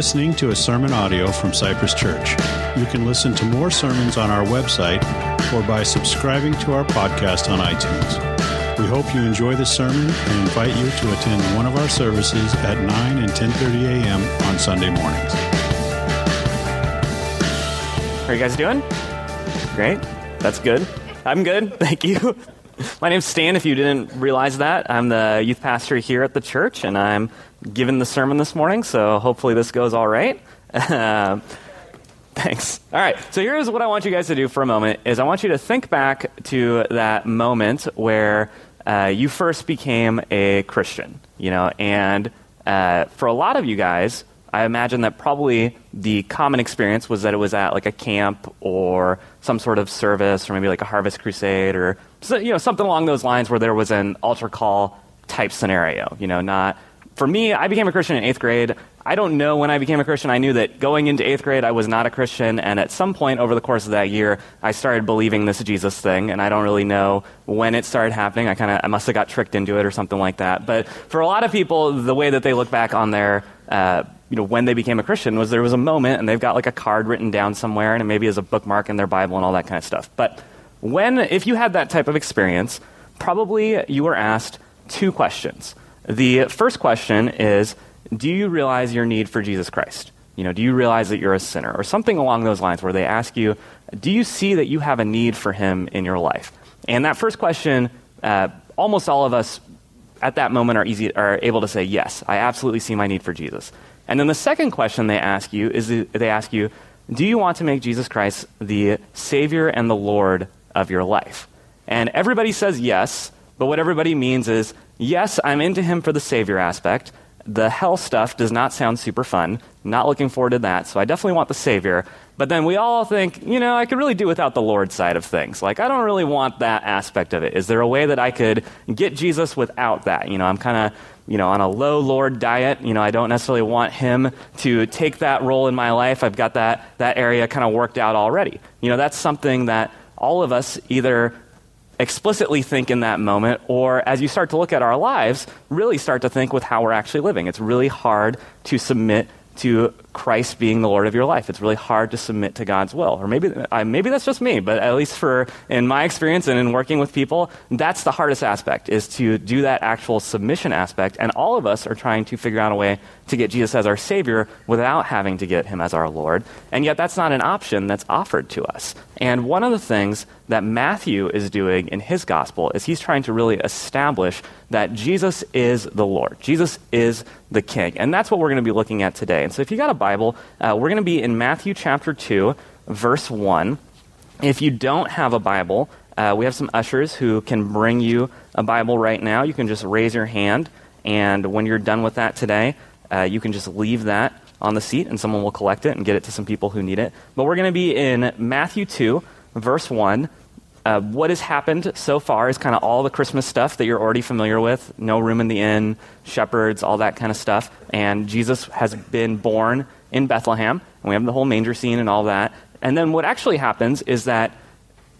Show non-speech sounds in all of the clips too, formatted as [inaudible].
listening to a sermon audio from Cypress Church. You can listen to more sermons on our website or by subscribing to our podcast on iTunes. We hope you enjoy the sermon and invite you to attend one of our services at 9 and 10:30 a.m. on Sunday mornings. How are you guys doing? Great. That's good. I'm good. [laughs] Thank you. My name's Stan, if you didn't realize that. I'm the youth pastor here at the church, and I'm giving the sermon this morning, so hopefully this goes all right. [laughs] Thanks. All right, so here's what I want you guys to do for a moment, is I want you to think back to that moment where uh, you first became a Christian, you know, and uh, for a lot of you guys, I imagine that probably the common experience was that it was at like a camp or some sort of service or maybe like a harvest crusade or you know something along those lines where there was an altar call type scenario. You know, not for me. I became a Christian in eighth grade. I don't know when I became a Christian. I knew that going into eighth grade, I was not a Christian, and at some point over the course of that year, I started believing this Jesus thing, and I don't really know when it started happening. I kind of I must have got tricked into it or something like that. But for a lot of people, the way that they look back on their uh, you know, when they became a Christian was there was a moment and they've got like a card written down somewhere and it maybe is a bookmark in their Bible and all that kind of stuff. But when, if you had that type of experience, probably you were asked two questions. The first question is, do you realize your need for Jesus Christ? You know, do you realize that you're a sinner? Or something along those lines where they ask you, do you see that you have a need for him in your life? And that first question, uh, almost all of us at that moment are, easy, are able to say, yes, I absolutely see my need for Jesus. And then the second question they ask you is they ask you, do you want to make Jesus Christ the Savior and the Lord of your life? And everybody says yes, but what everybody means is, yes, I'm into him for the Savior aspect. The hell stuff does not sound super fun. Not looking forward to that, so I definitely want the Savior. But then we all think, you know, I could really do without the Lord side of things. Like, I don't really want that aspect of it. Is there a way that I could get Jesus without that? You know, I'm kind of you know, on a low Lord diet. You know, I don't necessarily want him to take that role in my life. I've got that, that area kind of worked out already. You know, that's something that all of us either explicitly think in that moment, or as you start to look at our lives, really start to think with how we're actually living. It's really hard to submit to Christ being the Lord of your life. It's really hard to submit to God's will. Or maybe, uh, maybe that's just me, but at least for in my experience and in working with people, that's the hardest aspect is to do that actual submission aspect. And all of us are trying to figure out a way to get Jesus as our Savior without having to get Him as our Lord. And yet that's not an option that's offered to us. And one of the things that Matthew is doing in his gospel is he's trying to really establish that Jesus is the Lord. Jesus is the King. And that's what we're going to be looking at today. And so if you got a Bible, uh, we're going to be in Matthew chapter 2, verse 1. If you don't have a Bible, uh, we have some ushers who can bring you a Bible right now. You can just raise your hand, and when you're done with that today, uh, you can just leave that on the seat, and someone will collect it and get it to some people who need it. But we're going to be in Matthew 2, verse 1. Uh, what has happened so far is kind of all the Christmas stuff that you're already familiar with no room in the inn, shepherds, all that kind of stuff. And Jesus has been born in Bethlehem, and we have the whole manger scene and all that. And then what actually happens is that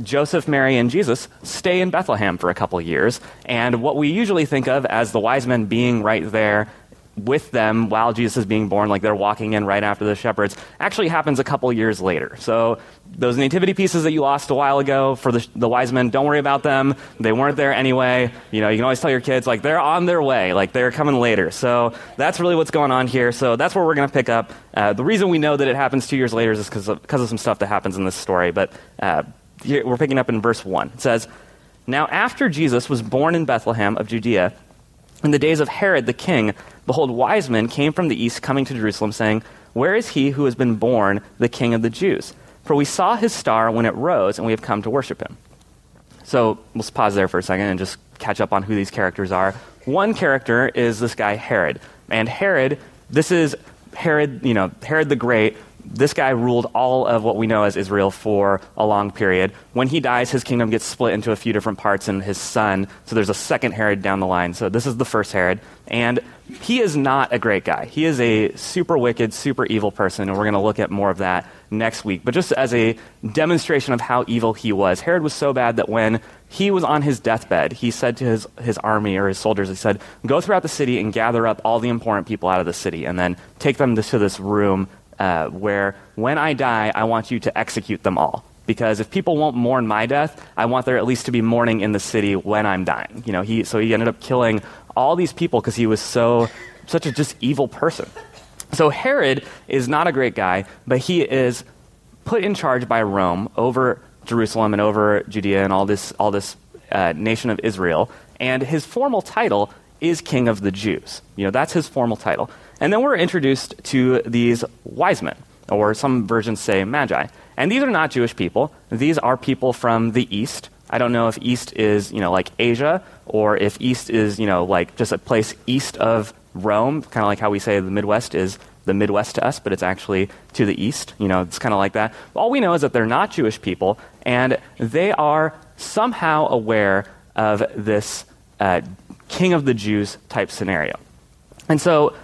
Joseph, Mary, and Jesus stay in Bethlehem for a couple years. And what we usually think of as the wise men being right there with them while Jesus is being born, like they're walking in right after the shepherds, actually happens a couple years later. So those nativity pieces that you lost a while ago for the, the wise men, don't worry about them. They weren't there anyway. You know, you can always tell your kids, like, they're on their way, like, they're coming later. So that's really what's going on here. So that's where we're going to pick up. Uh, the reason we know that it happens two years later is because of, of some stuff that happens in this story. But uh, here, we're picking up in verse 1. It says, Now after Jesus was born in Bethlehem of Judea, in the days of Herod the king, behold, wise men came from the east coming to Jerusalem, saying, Where is he who has been born the king of the Jews? For we saw his star when it rose, and we have come to worship him. So let's pause there for a second and just catch up on who these characters are. One character is this guy, Herod. And Herod, this is Herod, you know, Herod the Great, this guy ruled all of what we know as Israel for a long period. When he dies, his kingdom gets split into a few different parts, and his son, so there's a second Herod down the line. So this is the first Herod. And he is not a great guy. He is a super wicked, super evil person, and we're going to look at more of that next week. But just as a demonstration of how evil he was, Herod was so bad that when he was on his deathbed, he said to his, his army or his soldiers, he said, Go throughout the city and gather up all the important people out of the city, and then take them to this room uh, where when I die, I want you to execute them all. Because if people won't mourn my death, I want there at least to be mourning in the city when I'm dying. You know, he, so he ended up killing all these people because he was so such a just evil person. So Herod is not a great guy, but he is put in charge by Rome over Jerusalem and over Judea and all this all this uh, nation of Israel. And his formal title is King of the Jews. You know, that's his formal title. And then we're introduced to these wise men, or some versions say magi. And these are not Jewish people. These are people from the East. I don't know if East is, you know, like Asia, or if East is, you know, like just a place east of Rome, kind of like how we say the Midwest is the Midwest to us, but it's actually to the east. You know, it's kind of like that. All we know is that they're not Jewish people, and they are somehow aware of this uh, king of the Jews type scenario. And so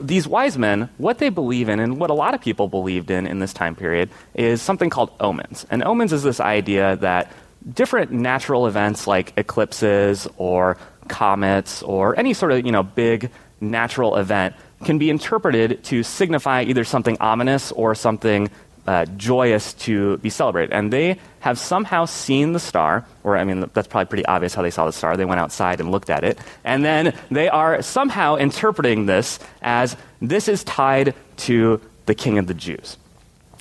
these wise men, what they believe in, and what a lot of people believed in in this time period, is something called omens. And omens is this idea that different natural events like eclipses or comets or any sort of you know big natural event can be interpreted to signify either something ominous or something uh, joyous to be celebrated. And they have somehow seen the star, or I mean, that's probably pretty obvious how they saw the star. They went outside and looked at it. And then they are somehow interpreting this as this is tied to the king of the Jews.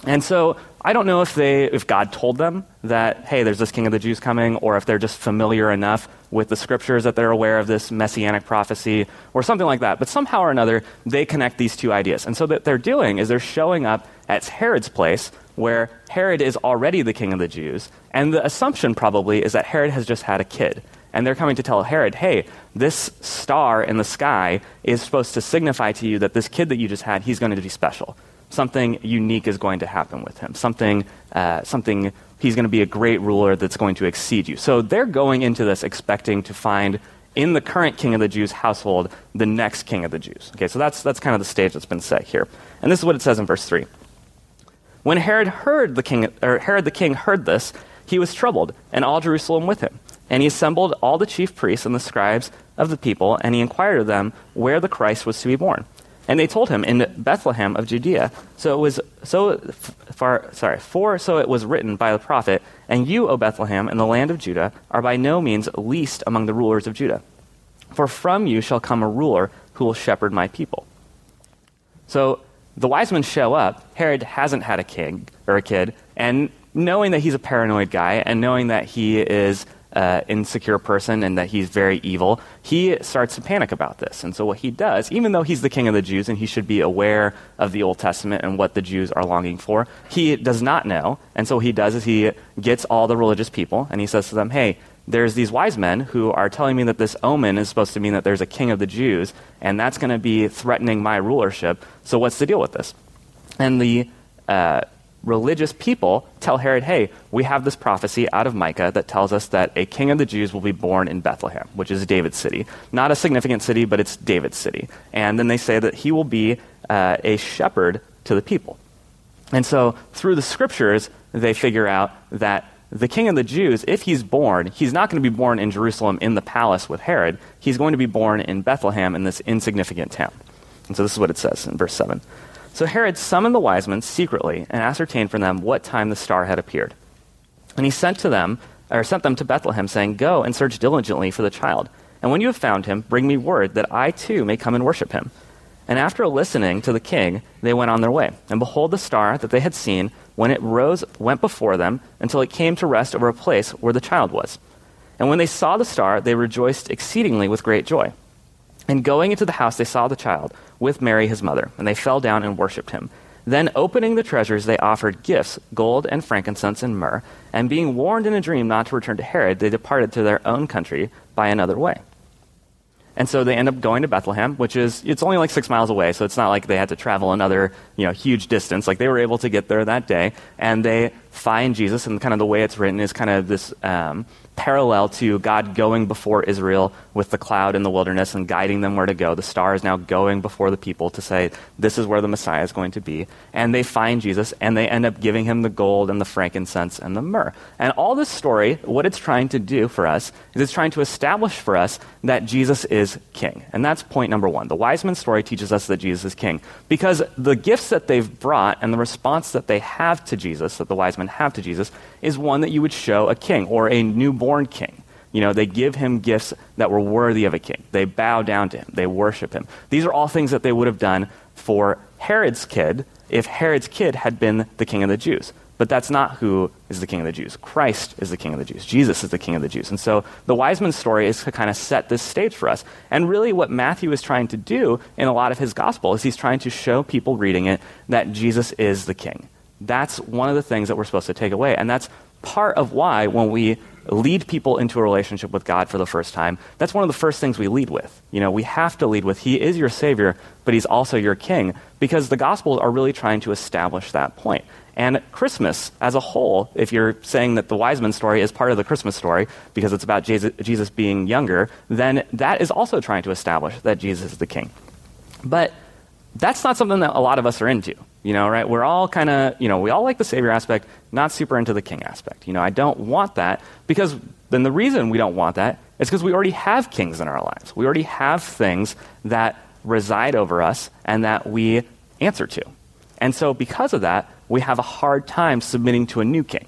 And so I don't know if they if God told them that hey there's this king of the Jews coming or if they're just familiar enough with the scriptures that they're aware of this messianic prophecy or something like that. But somehow or another they connect these two ideas. And so what they're doing is they're showing up at Herod's place where Herod is already the king of the Jews and the assumption probably is that Herod has just had a kid. And they're coming to tell Herod, hey, this star in the sky is supposed to signify to you that this kid that you just had, he's going to be special something unique is going to happen with him. Something, uh, something he's going to be a great ruler that's going to exceed you. So they're going into this expecting to find in the current king of the Jews household the next king of the Jews. Okay, so that's that's kind of the stage that's been set here. And this is what it says in verse 3. When Herod heard the king or Herod the king heard this, he was troubled, and all Jerusalem with him. And he assembled all the chief priests and the scribes of the people, and he inquired of them where the Christ was to be born. And they told him in Bethlehem of Judea. So it was so far sorry, for so it was written by the prophet, and you, O Bethlehem, in the land of Judah, are by no means least among the rulers of Judah. For from you shall come a ruler who will shepherd my people. So the wise men show up. Herod hasn't had a king or a kid, and knowing that he's a paranoid guy and knowing that he is uh, insecure person and that he's very evil, he starts to panic about this. And so, what he does, even though he's the king of the Jews and he should be aware of the Old Testament and what the Jews are longing for, he does not know. And so, what he does is he gets all the religious people and he says to them, Hey, there's these wise men who are telling me that this omen is supposed to mean that there's a king of the Jews, and that's going to be threatening my rulership. So, what's the deal with this? And the uh, religious people tell Herod, hey, we have this prophecy out of Micah that tells us that a king of the Jews will be born in Bethlehem, which is David's city. Not a significant city, but it's David's city. And then they say that he will be uh, a shepherd to the people. And so through the scriptures, they figure out that the king of the Jews, if he's born, he's not going to be born in Jerusalem in the palace with Herod. He's going to be born in Bethlehem in this insignificant town. And so this is what it says in verse 7. So Herod summoned the wise men secretly and ascertained from them what time the star had appeared. And he sent to them, or sent them to Bethlehem, saying, Go and search diligently for the child. And when you have found him, bring me word that I too may come and worship him. And after listening to the king, they went on their way. And behold, the star that they had seen, when it rose, went before them until it came to rest over a place where the child was. And when they saw the star, they rejoiced exceedingly with great joy. And going into the house, they saw the child with Mary his mother, and they fell down and worshipped him. Then, opening the treasures, they offered gifts gold and frankincense and myrrh. And being warned in a dream not to return to Herod, they departed to their own country by another way. And so they end up going to Bethlehem, which is, it's only like six miles away, so it's not like they had to travel another, you know, huge distance. Like they were able to get there that day, and they find Jesus, and kind of the way it's written is kind of this um, parallel to God going before Israel with the cloud in the wilderness and guiding them where to go. The star is now going before the people to say, this is where the Messiah is going to be. And they find Jesus and they end up giving him the gold and the frankincense and the myrrh. And all this story, what it's trying to do for us is it's trying to establish for us that Jesus is king. And that's point number one. The wise men story teaches us that Jesus is king because the gifts that they've brought and the response that they have to Jesus, that the wise men have to Jesus, is one that you would show a king or a newborn king. You know, they give him gifts that were worthy of a king. They bow down to him. They worship him. These are all things that they would have done for Herod's kid if Herod's kid had been the king of the Jews. But that's not who is the king of the Jews. Christ is the king of the Jews. Jesus is the king of the Jews. And so the wise man's story is to kind of set this stage for us. And really, what Matthew is trying to do in a lot of his gospel is he's trying to show people reading it that Jesus is the king. That's one of the things that we're supposed to take away. And that's part of why when we lead people into a relationship with God for the first time, that's one of the first things we lead with. You know, we have to lead with He is your Savior, but He's also your King, because the Gospels are really trying to establish that point. And Christmas as a whole, if you're saying that the wise men story is part of the Christmas story because it's about Jesus being younger, then that is also trying to establish that Jesus is the King. But that's not something that a lot of us are into. You know, right? We're all kind of, you know, we all like the Savior aspect, not super into the King aspect. You know, I don't want that because then the reason we don't want that is because we already have kings in our lives. We already have things that reside over us and that we answer to. And so, because of that, we have a hard time submitting to a new king.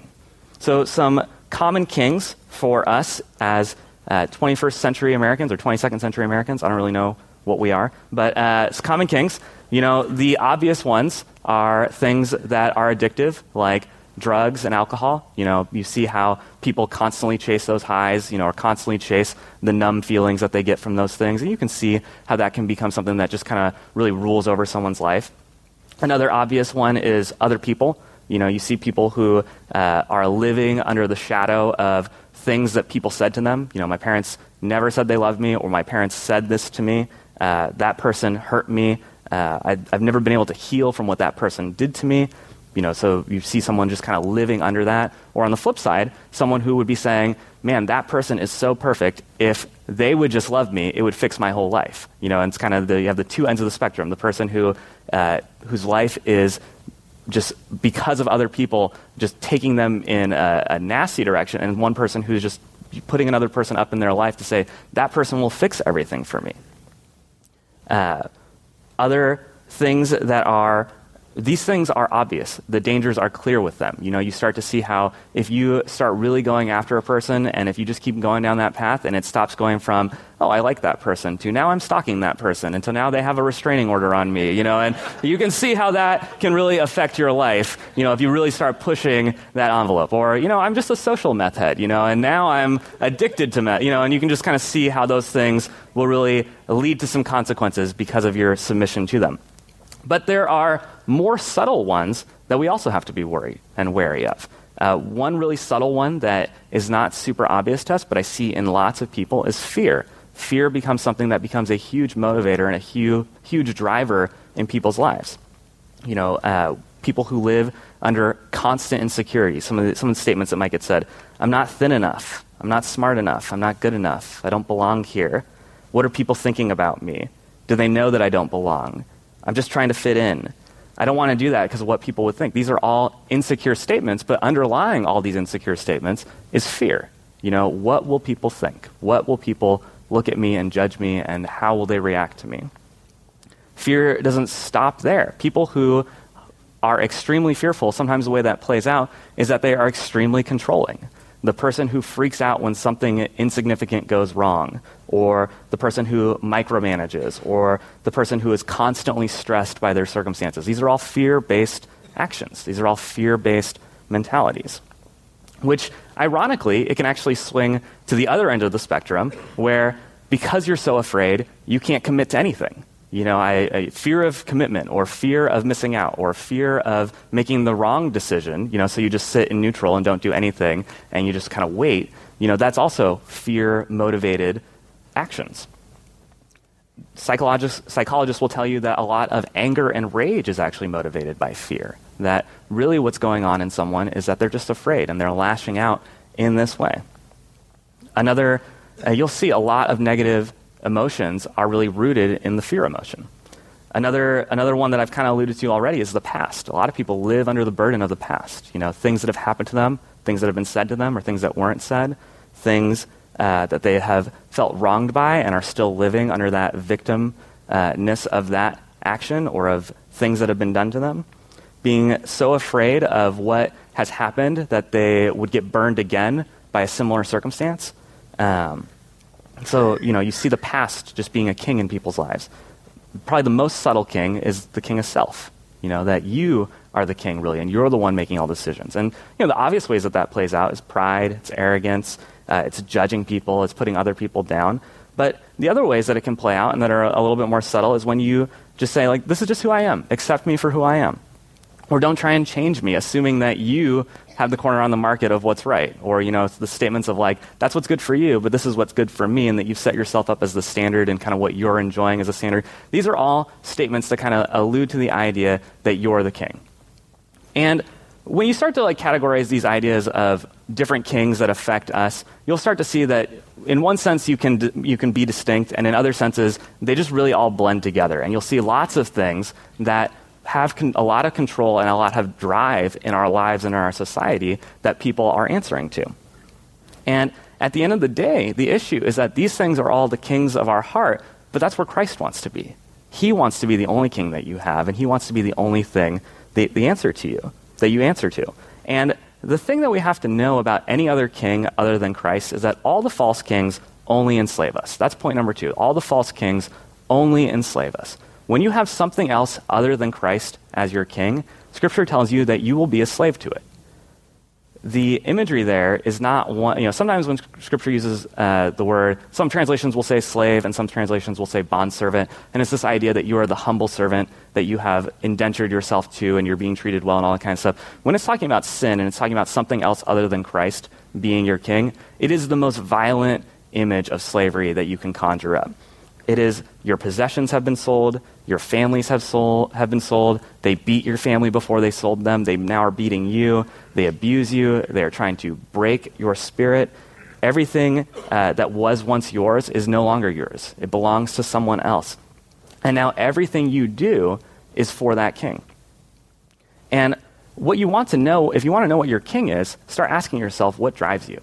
So, some common kings for us as uh, 21st century Americans or 22nd century Americans, I don't really know what we are, but uh, common kinks. you know, the obvious ones are things that are addictive, like drugs and alcohol. You know, you see how people constantly chase those highs, you know, or constantly chase the numb feelings that they get from those things. And you can see how that can become something that just kind of really rules over someone's life. Another obvious one is other people. You know, you see people who uh, are living under the shadow of things that people said to them. You know, my parents never said they loved me, or my parents said this to me. Uh, that person hurt me. Uh, I, I've never been able to heal from what that person did to me. You know, so you see someone just kind of living under that. Or on the flip side, someone who would be saying, man, that person is so perfect. If they would just love me, it would fix my whole life. You know, and it's kind of the, you have the two ends of the spectrum. The person who, uh, whose life is just because of other people, just taking them in a, a nasty direction, and one person who's just putting another person up in their life to say, that person will fix everything for me. Uh, other things that are these things are obvious. The dangers are clear with them. You know, you start to see how if you start really going after a person and if you just keep going down that path and it stops going from, oh, I like that person to now I'm stalking that person until now they have a restraining order on me, you know, and you can see how that can really affect your life, you know, if you really start pushing that envelope. Or, you know, I'm just a social meth head, you know, and now I'm addicted to meth, you know, and you can just kind of see how those things will really lead to some consequences because of your submission to them. But there are more subtle ones that we also have to be worried and wary of. Uh, one really subtle one that is not super obvious to us, but I see in lots of people, is fear. Fear becomes something that becomes a huge motivator and a huge, huge driver in people's lives. You know, uh, people who live under constant insecurity. Some of, the, some of the statements that might get said I'm not thin enough. I'm not smart enough. I'm not good enough. I don't belong here. What are people thinking about me? Do they know that I don't belong? I'm just trying to fit in. I don't want to do that because of what people would think. These are all insecure statements, but underlying all these insecure statements is fear. You know, what will people think? What will people look at me and judge me, and how will they react to me? Fear doesn't stop there. People who are extremely fearful, sometimes the way that plays out is that they are extremely controlling the person who freaks out when something insignificant goes wrong, or the person who micromanages, or the person who is constantly stressed by their circumstances. These are all fear based actions, these are all fear based mentalities. Which, ironically, it can actually swing to the other end of the spectrum, where because you're so afraid, you can't commit to anything. You know, I, I, fear of commitment or fear of missing out or fear of making the wrong decision, you know, so you just sit in neutral and don't do anything and you just kind of wait, you know, that's also fear motivated actions. psychologists, psychologists will tell you that a lot of anger and rage is actually motivated by fear. That really what's going on in someone is that they're just afraid and they're lashing out in this way. Another, uh, you'll see a lot of negative emotions are really rooted in the fear emotion. Another, another one that I've kind of alluded to already is the past. A lot of people live under the burden of the past. You know, things that have happened to them, things that have been said to them, or things that weren't said, things uh, that they have felt wronged by and are still living under that victimness of that action or of things that have been done to them. Being so afraid of what has happened that they would get burned again by a similar circumstance. Um, so, you know, you see the past just being a king in people's lives. Probably the most subtle king is the king of self. You know, that you are the king, really, and you're the one making all decisions. And, you know, the obvious ways that that plays out is pride, it's arrogance, uh, it's judging people, it's putting other people down. But the other ways that it can play out and that are a little bit more subtle is when you just say, like, this is just who I am. Accept me for who I am. Or don't try and change me, assuming that you have the corner on the market of what's right. Or, you know, the statements of like, that's what's good for you, but this is what's good for me, and that you've set yourself up as the standard and kind of what you're enjoying as a standard. These are all statements that kind of allude to the idea that you're the king. And when you start to like categorize these ideas of different kings that affect us, you'll start to see that in one sense you can you can be distinct, and in other senses they just really all blend together. And you'll see lots of things that have con- a lot of control and a lot of drive in our lives and in our society that people are answering to. And at the end of the day, the issue is that these things are all the kings of our heart, but that's where Christ wants to be. He wants to be the only king that you have, and he wants to be the only thing, the, the answer to you that you answer to. And the thing that we have to know about any other king other than Christ is that all the false kings only enslave us. That's point number two. All the false kings only enslave us. When you have something else other than Christ as your king, Scripture tells you that you will be a slave to it the imagery there is not one, you know, sometimes when scripture uses uh, the word, some translations will say slave and some translations will say bondservant. And it's this idea that you are the humble servant that you have indentured yourself to and you're being treated well and all that kind of stuff. When it's talking about sin and it's talking about something else other than Christ being your king, it is the most violent image of slavery that you can conjure up. It is your possessions have been sold, your families have, sold, have been sold. They beat your family before they sold them. They now are beating you. They abuse you. They are trying to break your spirit. Everything uh, that was once yours is no longer yours, it belongs to someone else. And now everything you do is for that king. And what you want to know, if you want to know what your king is, start asking yourself what drives you?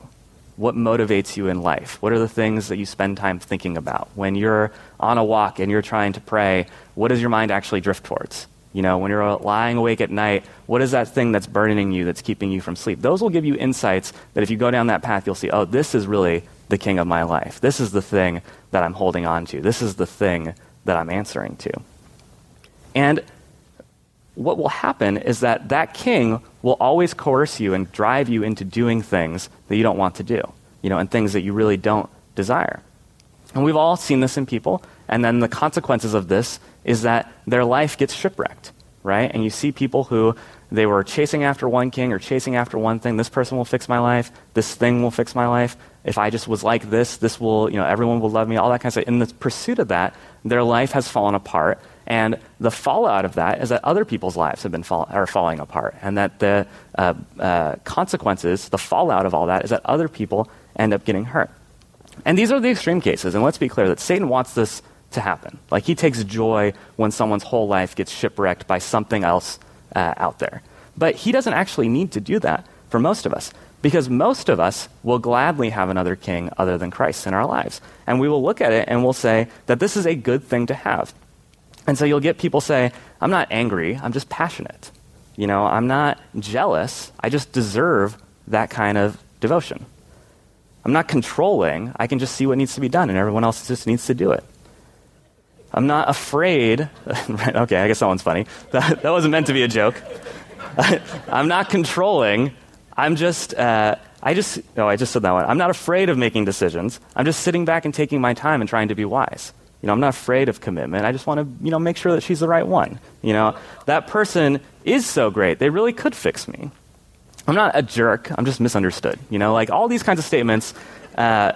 What motivates you in life? What are the things that you spend time thinking about? When you're on a walk and you're trying to pray, what does your mind actually drift towards? You know, when you're lying awake at night, what is that thing that's burdening you, that's keeping you from sleep? Those will give you insights that if you go down that path, you'll see, oh, this is really the king of my life. This is the thing that I'm holding on to. This is the thing that I'm answering to. And what will happen is that that king will always coerce you and drive you into doing things that you don't want to do, you know, and things that you really don't desire. And we've all seen this in people, and then the consequences of this is that their life gets shipwrecked, right? And you see people who they were chasing after one king or chasing after one thing. This person will fix my life. This thing will fix my life. If I just was like this, this will, you know, everyone will love me, all that kind of stuff. In the pursuit of that, their life has fallen apart and the fallout of that is that other people's lives have been fall- are falling apart, and that the uh, uh, consequences, the fallout of all that, is that other people end up getting hurt. And these are the extreme cases. And let's be clear that Satan wants this to happen. Like he takes joy when someone's whole life gets shipwrecked by something else uh, out there. But he doesn't actually need to do that for most of us. Because most of us will gladly have another king other than Christ in our lives. And we will look at it and we'll say that this is a good thing to have. And so you'll get people say, I'm not angry, I'm just passionate. You know, I'm not jealous, I just deserve that kind of devotion. I'm not controlling, I can just see what needs to be done, and everyone else just needs to do it. I'm not afraid. [laughs] okay, I guess that one's funny. [laughs] That, that wasn't meant to be a joke. [laughs] I'm not controlling. I'm just, uh, I just, oh, I just said that one. I'm not afraid of making decisions. I'm just sitting back and taking my time and trying to be wise. You know, I'm not afraid of commitment. I just want to, you know, make sure that she's the right one. You know, that person is so great. They really could fix me. I'm not a jerk. I'm just misunderstood. You know, like all these kinds of statements uh,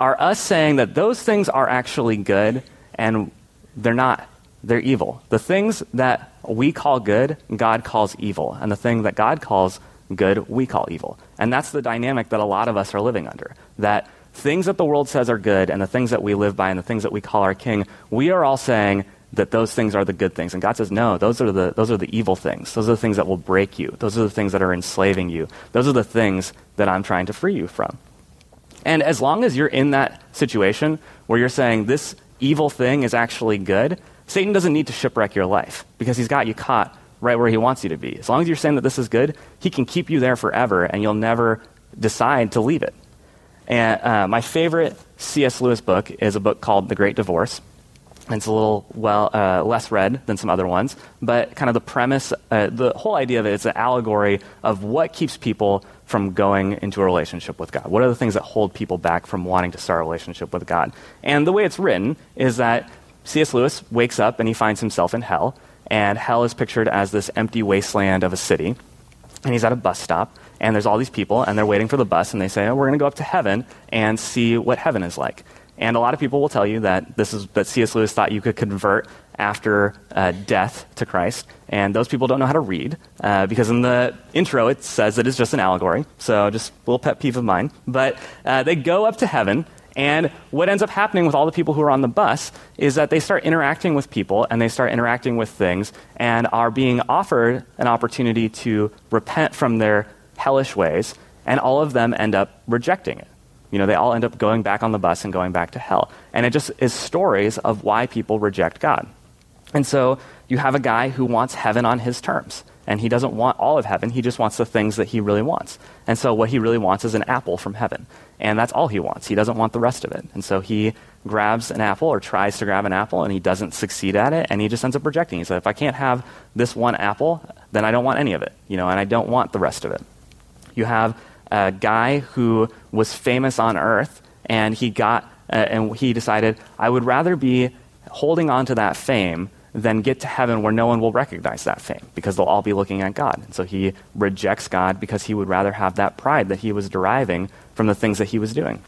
are us saying that those things are actually good, and they're not. They're evil. The things that we call good, God calls evil. And the thing that God calls good, we call evil. And that's the dynamic that a lot of us are living under. That things that the world says are good and the things that we live by and the things that we call our king, we are all saying that those things are the good things. And God says, no, those are the, those are the evil things. Those are the things that will break you. Those are the things that are enslaving you. Those are the things that I'm trying to free you from. And as long as you're in that situation where you're saying this evil thing is actually good, Satan doesn't need to shipwreck your life because he's got you caught right where he wants you to be. As long as you're saying that this is good, he can keep you there forever and you'll never decide to leave it. And uh, my favorite C.S. Lewis book is a book called The Great Divorce. And it's a little well uh, less read than some other ones, but kind of the premise, uh, the whole idea of it is an allegory of what keeps people from going into a relationship with God. What are the things that hold people back from wanting to start a relationship with God? And the way it's written is that C.S. Lewis wakes up and he finds himself in hell, and hell is pictured as this empty wasteland of a city, and he's at a bus stop, and there's all these people, and they're waiting for the bus, and they say, oh, "We're going to go up to heaven and see what heaven is like." And a lot of people will tell you that this is that C.S. Lewis thought you could convert after uh, death to Christ, and those people don't know how to read uh, because in the intro it says that it's just an allegory. So just a little pet peeve of mine. But uh, they go up to heaven, and what ends up happening with all the people who are on the bus is that they start interacting with people and they start interacting with things and are being offered an opportunity to repent from their hellish ways, and all of them end up rejecting it. You know, they all end up going back on the bus and going back to hell. And it just is stories of why people reject God. And so you have a guy who wants heaven on his terms. And he doesn't want all of heaven, he just wants the things that he really wants. And so what he really wants is an apple from heaven. And that's all he wants. He doesn't want the rest of it. And so he grabs an apple or tries to grab an apple and he doesn't succeed at it and he just ends up rejecting. He says, if I can't have this one apple, then I don't want any of it, you know, and I don't want the rest of it. You have a guy who was famous on earth, and he got uh, and he decided I would rather be holding on to that fame than get to heaven where no one will recognize that fame because they'll all be looking at God. And so he rejects God because he would rather have that pride that he was deriving from the things that he was doing.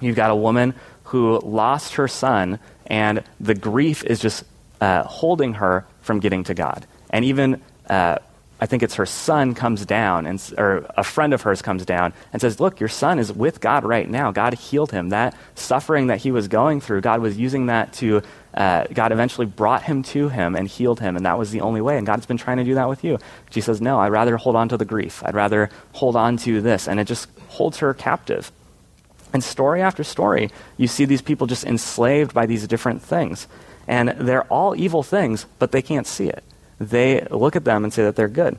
You've got a woman who lost her son, and the grief is just uh, holding her from getting to God. And even uh, I think it's her son comes down, and, or a friend of hers comes down and says, Look, your son is with God right now. God healed him. That suffering that he was going through, God was using that to, uh, God eventually brought him to him and healed him, and that was the only way. And God's been trying to do that with you. She says, No, I'd rather hold on to the grief. I'd rather hold on to this. And it just holds her captive. And story after story, you see these people just enslaved by these different things. And they're all evil things, but they can't see it they look at them and say that they're good.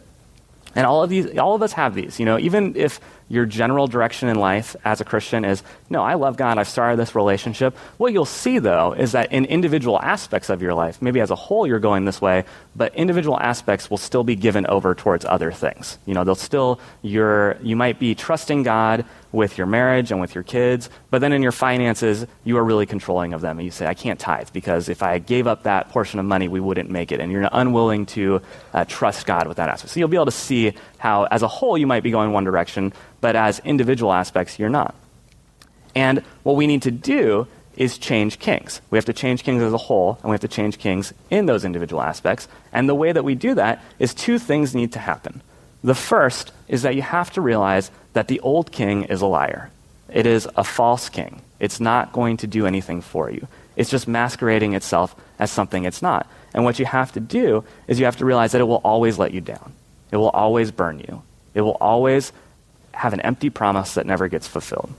And all of these, all of us have these. You know, even if your general direction in life as a Christian is, no, I love God, I've started this relationship. What you'll see, though, is that in individual aspects of your life, maybe as a whole you're going this way, but individual aspects will still be given over towards other things. You know, they'll still, you're, you might be trusting God with your marriage and with your kids, but then in your finances, you are really controlling of them. And you say, I can't tithe because if I gave up that portion of money, we wouldn't make it. And you're unwilling to uh, trust God with that aspect. So you'll be able to see how, as a whole, you might be going one direction, but as individual aspects, you're not. And what we need to do is change kings. We have to change kings as a whole, and we have to change kings in those individual aspects. And the way that we do that is two things need to happen. The first is that you have to realize that the old king is a liar. It is a false king. It's not going to do anything for you. It's just masquerading itself as something it's not. And what you have to do is you have to realize that it will always let you down. It will always burn you. It will always have an empty promise that never gets fulfilled.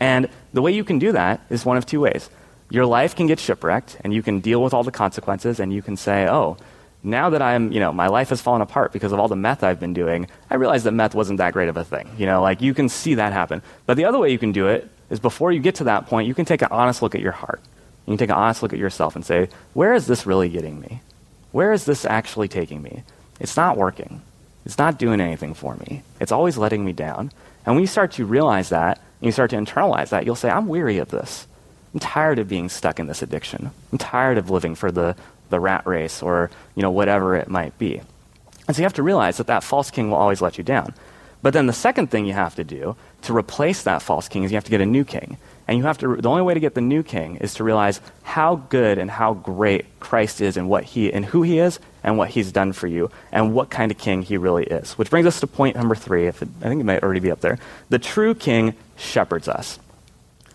And the way you can do that is one of two ways. Your life can get shipwrecked, and you can deal with all the consequences, and you can say, oh, now that I'm, you know, my life has fallen apart because of all the meth I've been doing, I realize that meth wasn't that great of a thing. You know, like you can see that happen. But the other way you can do it is before you get to that point, you can take an honest look at your heart. You can take an honest look at yourself and say, where is this really getting me? Where is this actually taking me? It's not working. It's not doing anything for me. It's always letting me down. And when you start to realize that, and you start to internalize that, you'll say, I'm weary of this. I'm tired of being stuck in this addiction. I'm tired of living for the, the rat race or, you know, whatever it might be. And so you have to realize that that false king will always let you down. But then the second thing you have to do to replace that false king is you have to get a new king. And you have to, the only way to get the new king is to realize how good and how great Christ is and what he, and who he is and what he's done for you and what kind of king he really is. Which brings us to point number three. If it, I think it might already be up there. The true king shepherds us.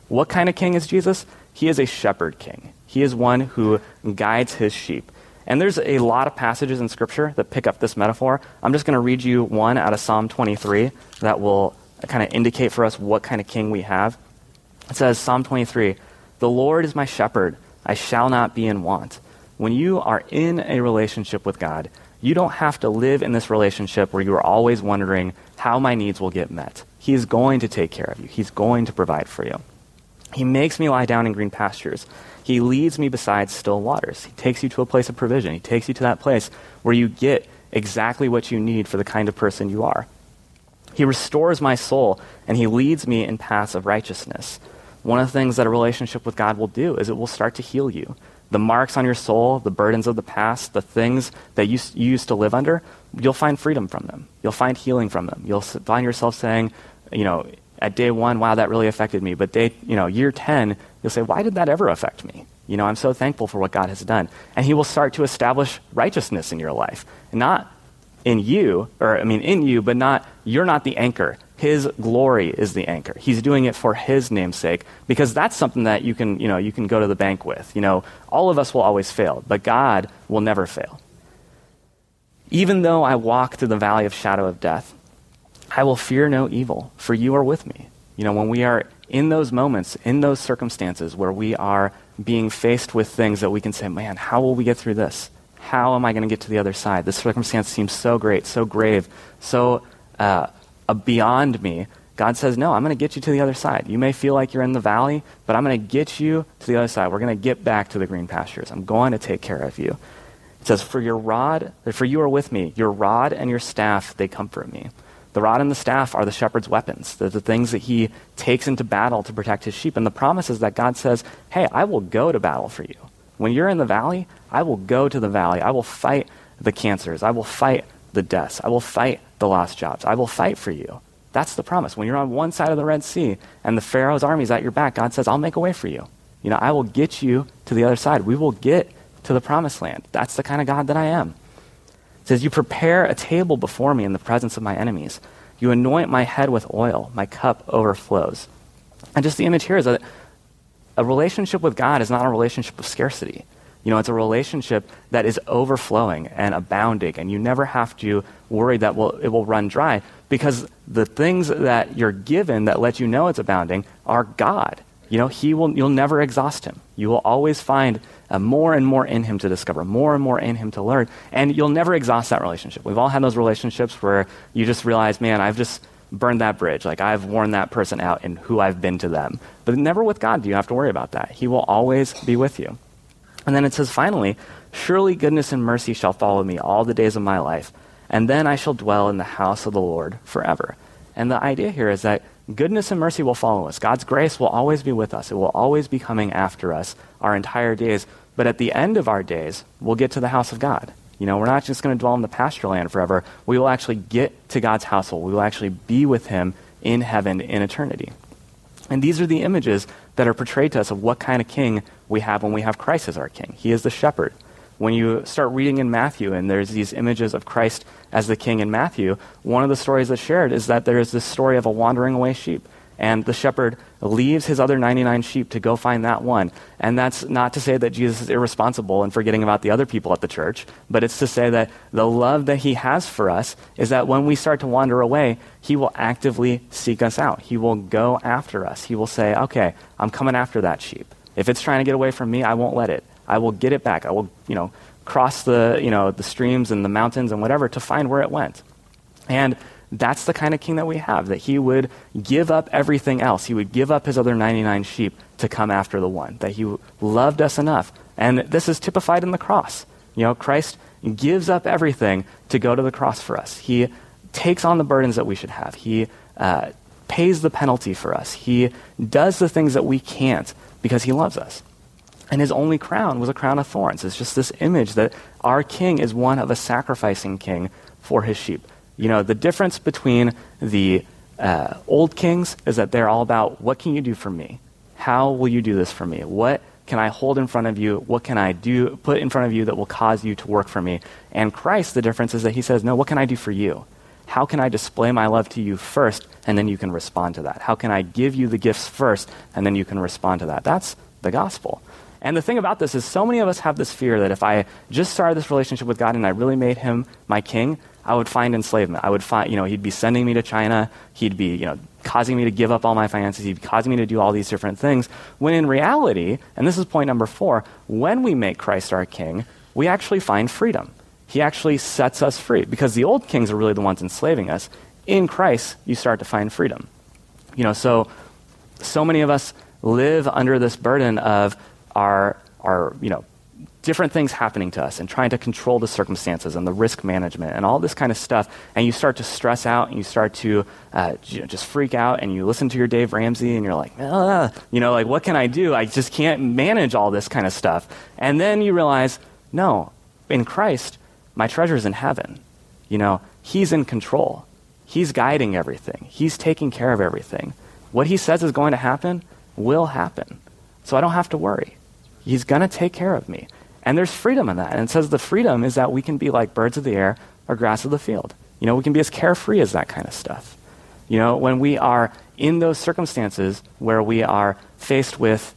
What kind of king is Jesus? He is a shepherd king. He is one who guides his sheep. And there's a lot of passages in Scripture that pick up this metaphor. I'm just going to read you one out of Psalm 23 that will kind of indicate for us what kind of king we have. It says, Psalm 23, The Lord is my shepherd, I shall not be in want. When you are in a relationship with God, you don't have to live in this relationship where you are always wondering how my needs will get met. He is going to take care of you, He's going to provide for you. He makes me lie down in green pastures. He leads me beside still waters. He takes you to a place of provision. He takes you to that place where you get exactly what you need for the kind of person you are. He restores my soul and he leads me in paths of righteousness. One of the things that a relationship with God will do is it will start to heal you. The marks on your soul, the burdens of the past, the things that you, you used to live under, you'll find freedom from them. You'll find healing from them. You'll find yourself saying, you know, at day one, wow, that really affected me. But day, you know, year 10, you'll say, why did that ever affect me? You know, I'm so thankful for what God has done. And He will start to establish righteousness in your life. Not in you, or I mean, in you, but not, you're not the anchor. His glory is the anchor. He's doing it for His name's sake because that's something that you can, you know, you can go to the bank with. You know, all of us will always fail, but God will never fail. Even though I walk through the valley of shadow of death, I will fear no evil, for you are with me. You know, when we are in those moments, in those circumstances where we are being faced with things that we can say, man, how will we get through this? How am I going to get to the other side? This circumstance seems so great, so grave, so uh, beyond me. God says, No, I'm going to get you to the other side. You may feel like you're in the valley, but I'm going to get you to the other side. We're going to get back to the green pastures. I'm going to take care of you. It says, For your rod, for you are with me. Your rod and your staff, they comfort me. The rod and the staff are the shepherd's weapons. They're the things that he takes into battle to protect his sheep. And the promise is that God says, Hey, I will go to battle for you. When you're in the valley, I will go to the valley. I will fight the cancers. I will fight the deaths. I will fight the lost jobs. I will fight for you. That's the promise. When you're on one side of the Red Sea and the Pharaoh's army is at your back, God says, I'll make a way for you. You know, I will get you to the other side. We will get to the promised land. That's the kind of God that I am. It says, You prepare a table before me in the presence of my enemies. You anoint my head with oil. My cup overflows. And just the image here is that a relationship with God is not a relationship of scarcity. You know, it's a relationship that is overflowing and abounding, and you never have to worry that will, it will run dry because the things that you're given that let you know it's abounding are God. You know, he will, you'll never exhaust him. You will always find uh, more and more in him to discover, more and more in him to learn, and you'll never exhaust that relationship. We've all had those relationships where you just realize, man, I've just burned that bridge. Like I've worn that person out and who I've been to them. But never with God do you have to worry about that. He will always be with you. And then it says, finally, surely goodness and mercy shall follow me all the days of my life, and then I shall dwell in the house of the Lord forever. And the idea here is that goodness and mercy will follow us. God's grace will always be with us. It will always be coming after us our entire days. But at the end of our days, we'll get to the house of God. You know, we're not just going to dwell in the pasture land forever. We will actually get to God's household. We will actually be with Him in heaven in eternity. And these are the images that are portrayed to us of what kind of king we have when we have Christ as our king. He is the shepherd. When you start reading in Matthew and there's these images of Christ as the king in Matthew, one of the stories that's shared is that there is this story of a wandering away sheep. And the shepherd leaves his other 99 sheep to go find that one. And that's not to say that Jesus is irresponsible and forgetting about the other people at the church, but it's to say that the love that he has for us is that when we start to wander away, he will actively seek us out. He will go after us. He will say, okay, I'm coming after that sheep. If it's trying to get away from me, I won't let it. I will get it back. I will, you know, cross the, you know, the streams and the mountains and whatever to find where it went. And that's the kind of king that we have, that he would give up everything else. He would give up his other 99 sheep to come after the one, that he loved us enough. And this is typified in the cross. You know, Christ gives up everything to go to the cross for us. He takes on the burdens that we should have. He uh, pays the penalty for us. He does the things that we can't because he loves us. And his only crown was a crown of thorns. It's just this image that our king is one of a sacrificing king for his sheep. You know, the difference between the uh, old kings is that they're all about what can you do for me? how will you do this for me? What can I hold in front of you? What can I do, put in front of you that will cause you to work for me? And Christ, the difference is that he says, no, what can I do for you? How can I display my love to you first, and then you can respond to that? How can I give you the gifts first, and then you can respond to that? That's the gospel. And the thing about this is, so many of us have this fear that if I just started this relationship with God and I really made him my king, I would find enslavement. I would find, you know, he'd be sending me to China. He'd be, you know, causing me to give up all my finances. He'd be causing me to do all these different things. When in reality, and this is point number four, when we make Christ our king, we actually find freedom. He actually sets us free because the old kings are really the ones enslaving us. In Christ, you start to find freedom. You know, so so many of us live under this burden of our our you know different things happening to us and trying to control the circumstances and the risk management and all this kind of stuff. And you start to stress out and you start to uh, you know, just freak out and you listen to your Dave Ramsey and you're like, ah, you know, like, what can I do? I just can't manage all this kind of stuff. And then you realize, no, in Christ, my treasure is in heaven. You know, He's in control. He's guiding everything. He's taking care of everything. What He says is going to happen will happen. So I don't have to worry. He's going to take care of me. And there's freedom in that. And it says the freedom is that we can be like birds of the air or grass of the field. You know, we can be as carefree as that kind of stuff. You know, when we are in those circumstances where we are faced with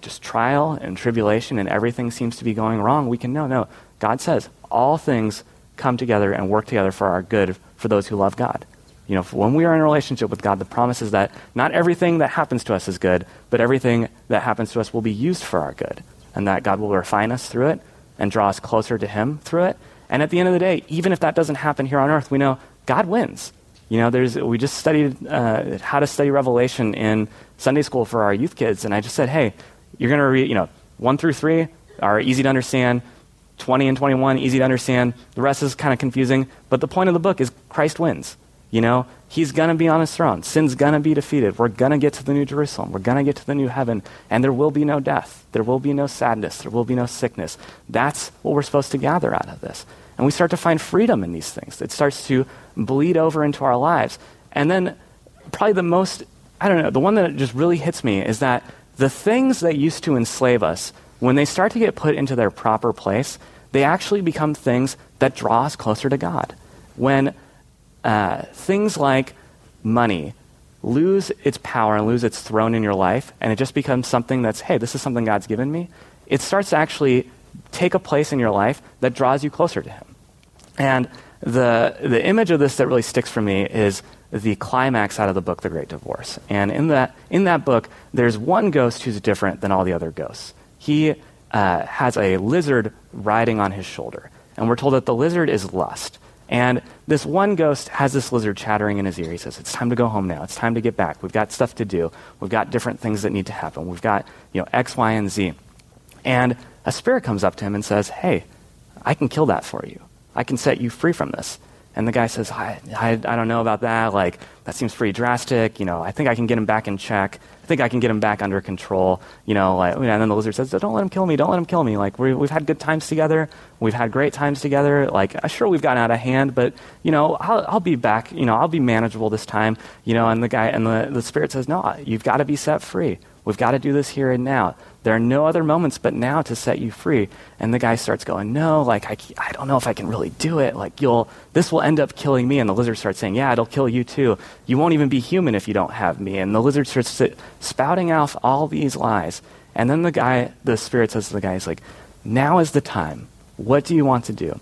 just trial and tribulation and everything seems to be going wrong, we can know, no, God says all things come together and work together for our good for those who love God. You know, when we are in a relationship with God, the promise is that not everything that happens to us is good, but everything that happens to us will be used for our good and that God will refine us through it and draw us closer to Him through it. And at the end of the day, even if that doesn't happen here on earth, we know God wins. You know, there's, we just studied uh, how to study Revelation in Sunday school for our youth kids, and I just said, hey, you're going to read, you know, 1 through 3 are easy to understand, 20 and 21, easy to understand. The rest is kind of confusing, but the point of the book is Christ wins. You know, he's going to be on his throne. Sin's going to be defeated. We're going to get to the new Jerusalem. We're going to get to the new heaven. And there will be no death. There will be no sadness. There will be no sickness. That's what we're supposed to gather out of this. And we start to find freedom in these things. It starts to bleed over into our lives. And then, probably the most, I don't know, the one that just really hits me is that the things that used to enslave us, when they start to get put into their proper place, they actually become things that draw us closer to God. When uh, things like money lose its power and lose its throne in your life, and it just becomes something that's, hey, this is something God's given me, it starts to actually take a place in your life that draws you closer to Him. And the, the image of this that really sticks for me is the climax out of the book, The Great Divorce. And in that, in that book, there's one ghost who's different than all the other ghosts. He uh, has a lizard riding on his shoulder. And we're told that the lizard is lust. And this one ghost has this lizard chattering in his ear. He says, It's time to go home now. It's time to get back. We've got stuff to do. We've got different things that need to happen. We've got, you know, X, Y, and Z. And a spirit comes up to him and says, Hey, I can kill that for you. I can set you free from this. And the guy says, I, I, I, don't know about that. Like, that seems pretty drastic. You know, I think I can get him back in check. Think I can get him back under control. You know, like, and then the lizard says, don't let him kill me. Don't let him kill me. Like, we have had good times together. We've had great times together. Like, uh, sure, we've gotten out of hand, but, you know, I'll, I'll be back. You know, I'll be manageable this time. You know, and the guy, and the, the spirit says, no, you've got to be set free. We've got to do this here and now. There are no other moments but now to set you free. And the guy starts going, No, like, I, I don't know if I can really do it. Like, you'll, this will end up killing me. And the lizard starts saying, Yeah, it'll kill you too. You won't even be human if you don't have me. And the lizard starts spouting off all these lies. And then the guy, the spirit says to the guy, He's like, Now is the time. What do you want to do?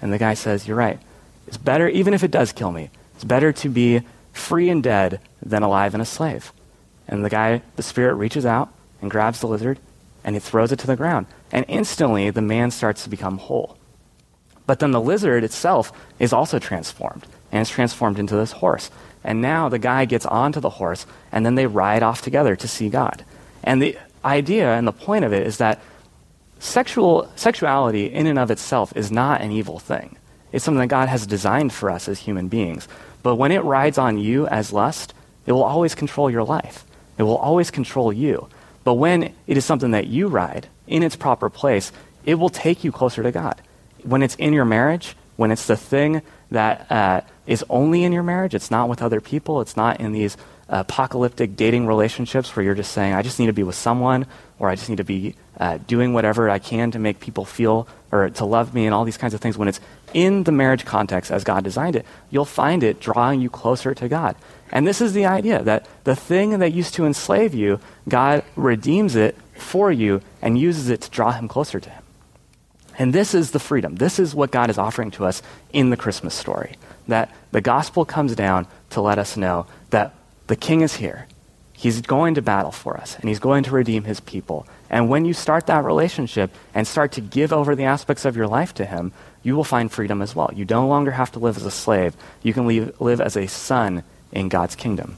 And the guy says, You're right. It's better, even if it does kill me, it's better to be free and dead than alive and a slave. And the guy, the spirit reaches out and grabs the lizard and he throws it to the ground. And instantly, the man starts to become whole. But then the lizard itself is also transformed, and it's transformed into this horse. And now the guy gets onto the horse, and then they ride off together to see God. And the idea and the point of it is that sexual, sexuality, in and of itself, is not an evil thing. It's something that God has designed for us as human beings. But when it rides on you as lust, it will always control your life. It will always control you. But when it is something that you ride in its proper place, it will take you closer to God. When it's in your marriage, when it's the thing that uh, is only in your marriage, it's not with other people, it's not in these apocalyptic dating relationships where you're just saying, I just need to be with someone, or I just need to be uh, doing whatever I can to make people feel or to love me and all these kinds of things, when it's in the marriage context as God designed it, you'll find it drawing you closer to God. And this is the idea that the thing that used to enslave you, God redeems it for you and uses it to draw him closer to him. And this is the freedom. This is what God is offering to us in the Christmas story. That the gospel comes down to let us know that the king is here. He's going to battle for us, and he's going to redeem his people. And when you start that relationship and start to give over the aspects of your life to him, you will find freedom as well. You no longer have to live as a slave. You can live, live as a son in God's kingdom.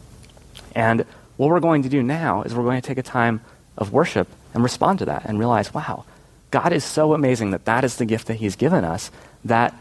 And what we're going to do now is we're going to take a time of worship and respond to that and realize, wow, God is so amazing that that is the gift that he's given us that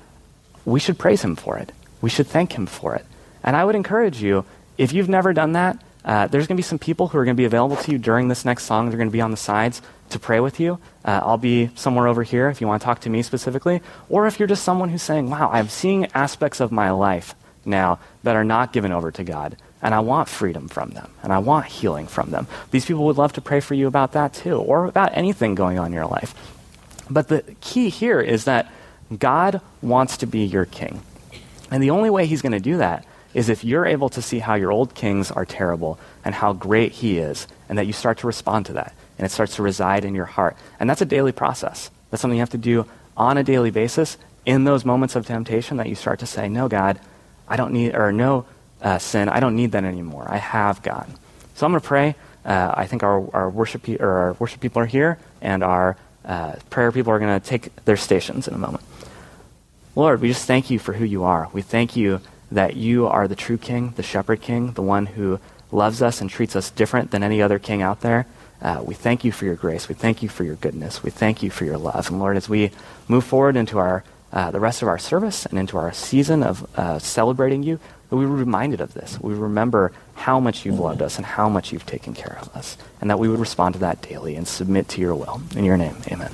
we should praise him for it. We should thank him for it. And I would encourage you, if you've never done that, uh, there's going to be some people who are going to be available to you during this next song. They're going to be on the sides to pray with you. Uh, I'll be somewhere over here if you want to talk to me specifically. Or if you're just someone who's saying, wow, I'm seeing aspects of my life now that are not given over to God. And I want freedom from them. And I want healing from them. These people would love to pray for you about that too, or about anything going on in your life. But the key here is that God wants to be your king. And the only way he's going to do that is if you're able to see how your old kings are terrible and how great he is, and that you start to respond to that, and it starts to reside in your heart. And that's a daily process. That's something you have to do on a daily basis in those moments of temptation that you start to say, No, God, I don't need, or no, uh, sin, I don't need that anymore. I have God. So I'm going to pray. Uh, I think our, our, worship or our worship people are here, and our uh, prayer people are going to take their stations in a moment. Lord, we just thank you for who you are. We thank you that you are the true king, the shepherd king, the one who loves us and treats us different than any other king out there. Uh, we thank you for your grace. We thank you for your goodness. We thank you for your love. And Lord, as we move forward into our uh, the rest of our service and into our season of uh, celebrating you, that we were reminded of this. We remember how much you've loved us and how much you've taken care of us, and that we would respond to that daily and submit to your will. In your name, amen.